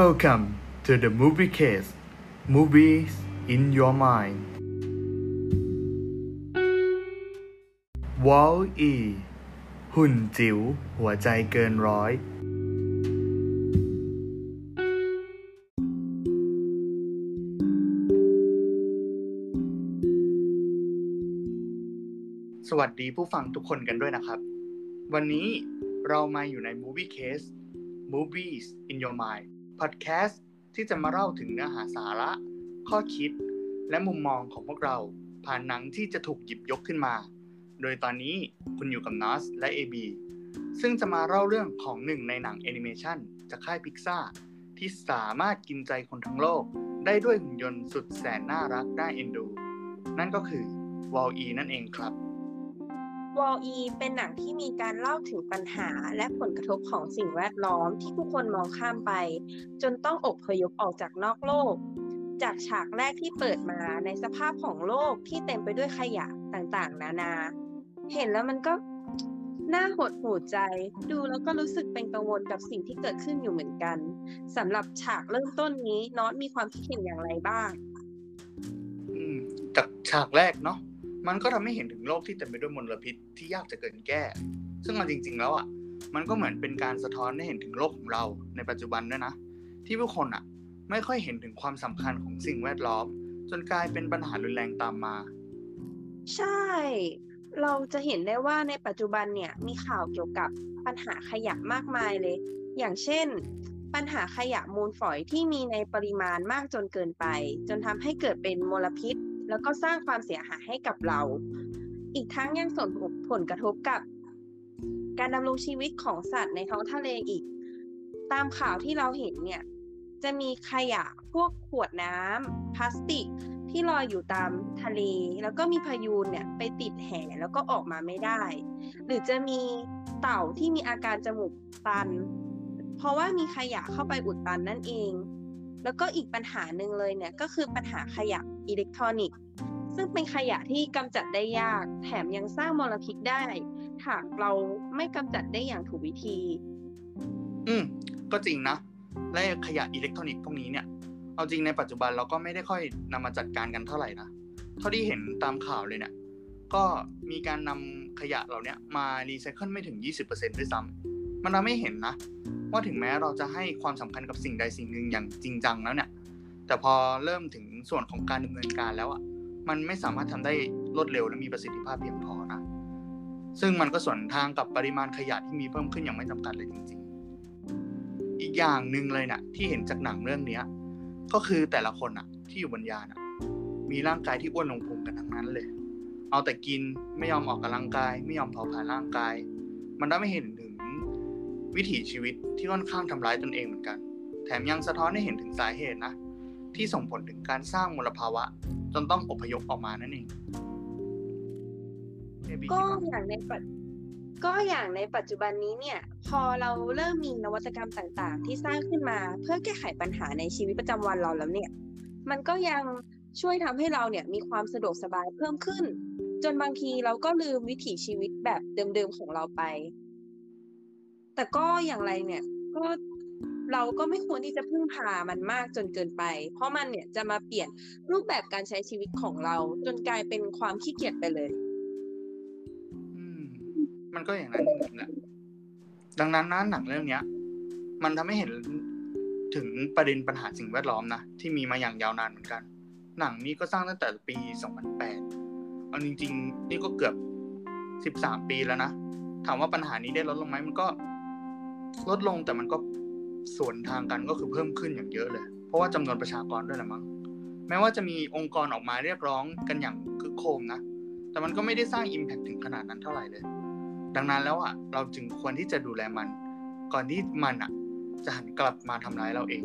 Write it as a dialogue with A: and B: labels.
A: Welcome to the Movie Case Movies in Your Mind Wall E หุ่นจิ๋วหัวใจเกินร้อย สวัสดีผู้ฟังทุกคนกันด้วยนะครับ วันนี้เรามาอยู่ใน Movie Case Movies in Your Mind Podcast ที่จะมาเล่าถึงเนื้อหาสาระ ข้อคิด และมุมมองของพวกเรา ผ่านหนังที่จะถูกหยิบยกขึ้นมา โดยตอนนี้คุณอยู่กับนอสและ AB ซึ่งจะมาเล่าเรื่องของหนึ่งในหนังแอนิเมชันจากค่ายพิกซ่าที่สามารถกินใจคนทั้งโลก ได้ด้วยหุ่นยนต์สุดแสนน่ารักน่าเอ็นดู นั่นก็คือ w a l E นั่นเองครับ
B: วอลอีเป็นหนังที่มีการเล่าถึงปัญหาและผลกระทบของสิ่งแวดล้อมที่ผู้คนมองข้ามไป จนต้องอบพยพออกจากนอกโลก จากฉากแรกที่เปิดมาในสภาพของโลกที่เต็มไปด้วยขยะต่างๆ นานา เห็นแล้วมันก็น่าหดหูใจ ดูแล้วก็รู้สึกเป็นกังวลกับสิ่งที่เกิดขึ้นอยู่เหมือนกันสำหรับฉากเริ่มต้นนี้น็อตมีความคิดเห็นอย่างไรบ้าง
A: จากฉากแรกเนาะ มันก็ทำให้เห็นถึงโลกที่เต็มไปด้วยมลพิษที่ยากจะเกินแก้ ซึ่งเอาจริง ๆ แล้วอะ มันก็เหมือนเป็นการสะท้อนให้เห็นถึงโลกของเราในปัจจุบันด้วยนะ ที่ผู้คนอะ ไม่ค่อยเห็นถึงความสำคัญของสิ่งแวดล้อม จนกลายเป็นปัญหารุนแรงตามมา
B: ใช่ เราจะเห็นได้ว่าในปัจจุบันเนี่ยมีข่าวเกี่ยวกับปัญหาขยะมากมายเลย อย่างเช่น ปัญหาขยะมูลฝอยที่มีในปริมาณมากจนเกินไป จนทำให้เกิดเป็นมลพิษ แล้วก็สร้างความเสียหายให้กับเรา อีกทั้งยังส่งผลกระทบกับ การดำรงชีวิตของสัตว์ในท้องทะเลอีก ตามข่าวที่เราเห็นเนี่ย จะมีขยะพวกขวดน้ำพลาสติกที่ลอยอยู่ตามทะเล แล้วก็มีพายุนเนี่ยไปติดแหแล้วก็ออกมาไม่ได้ หรือจะมีเต่าที่มีอาการจมูกตัน เพราะว่ามีขยะเข้าไปอุดตันนั่นเอง แล้วก็อีกปัญหาหนึ่งเลยเนี่ยก็คือปัญหาขยะอิเล็กทรอนิกส์ ซึ่งเป็นขยะที่กำจัดได้ยาก แถมยังสร้างมลพิษได้หากเราไม่กำจัดได้อย่างถูกวิธี
A: อืม ก็จริงนะ และขยะอิเล็กทรอนิกส์พวกนี้เนี่ย เอาจริงในปัจจุบันเราก็ไม่ได้ค่อยนำมาจัดการกันเท่าไหร่นะ เท่าที่เห็นตามข่าวเลยเนี่ย ก็มีการนำขยะเหล่านี้มารีไซเคิลไม่ถึง 20%ด้วยซ้ำมันทำให้เห็นนะ ว่าถึงแม้เราจะให้ความสำคัญกับสิ่งใดสิ่งหนึ่งอย่างจริงจังแล้วเนี่ย แต่พอเริ่มถึงส่วนของการดำเนินการแล้วอะ มันไม่สามารถทำได้รวดเร็วและมีประสิทธิภาพเพียงพอนะ ซึ่งมันก็ส่วนทางกับปริมาณขยะที่มีเพิ่มขึ้นอย่างไม่จำกัดเลยจริง ๆ อีกอย่างหนึ่งเลยนะ่ะที่เห็นจากหนังเรื่องเนี้ย ก็คือแต่ละคนอะที่อยู่บนยานอะมีร่างกายที่อ้วนลงพุงกันทั้งนั้นเลย เอาแต่กินไม่ยอมออกกำลังกาย ไม่ยอมเผาผลาญร่างกาย มันทำให้เห็นถึงวิถีชีวิตที่ค่อนข้างทำร้ายตนเองเหมือนกัน แถมยังสะท้อนให้เห็นถึงสาเหตุนะที่ส่งผลถึงการสร้างมลภาวะ จนต้องอพยพออกมานั่นเอง
B: ก็อย่างในปัจก็อย่างในปัจจุบันนี้เนี่ย พอเราเริ่มมีนวัตกรรมต่างๆ ที่สร้างขึ้นมาเพื่อแก้ไขปัญหาในชีวิตประจำวันเราแล้วเนี่ย มันก็ยังช่วยทำให้เราเนี่ยมีความสะดวกสบายเพิ่มขึ้น จนบางทีเราก็ลืมวิถีชีวิตแบบเดิมๆของเราไป แต่ก็อย่างไรเนี่ย ก็ เราก็ไม่ควรที่จะพึ่งพามันมากจนเกินไป เพราะมันเนี่ยจะมาเปลี่ยนรูปแบบการใช้ชีวิตของเรา จนกลายเป็นความขี้เกียจไปเลย
A: มันก็อย่างนั้นจริงแหละ ดังนั้นนะหนังเรื่องเนี้ย มันทำให้เห็นถึงประเด็นปัญหาสิ่งแวดล้อมนะ ที่มีมาอย่างยาวนานเหมือนกัน หนังนี้ก็สร้างตั้งแต่ปี 2008 เอาจริง ๆ นี่ก็เกือบ 13 ปีแล้วนะ ถามว่าปัญหานี้ได้ลดลงไหมมันก็ลดลงแต่มันก็ ส่วนทางกันก็คือเพิ่มขึ้นอย่างเยอะเลย เพราะว่าจำนวนประชากรด้วยแหละมั้งแม้ว่าจะมีองค์กรออกมาเรียกร้องกันอย่างคึกโคมนะแต่มันก็ไม่ได้สร้าง Impact ถึงขนาดนั้นเท่าไหร่เลย ดังนั้นแล้วอะเราจึงควรที่จะดูแลมัน ก่อนที่มันอะจะหันกลับมาทำร้ายเราเอง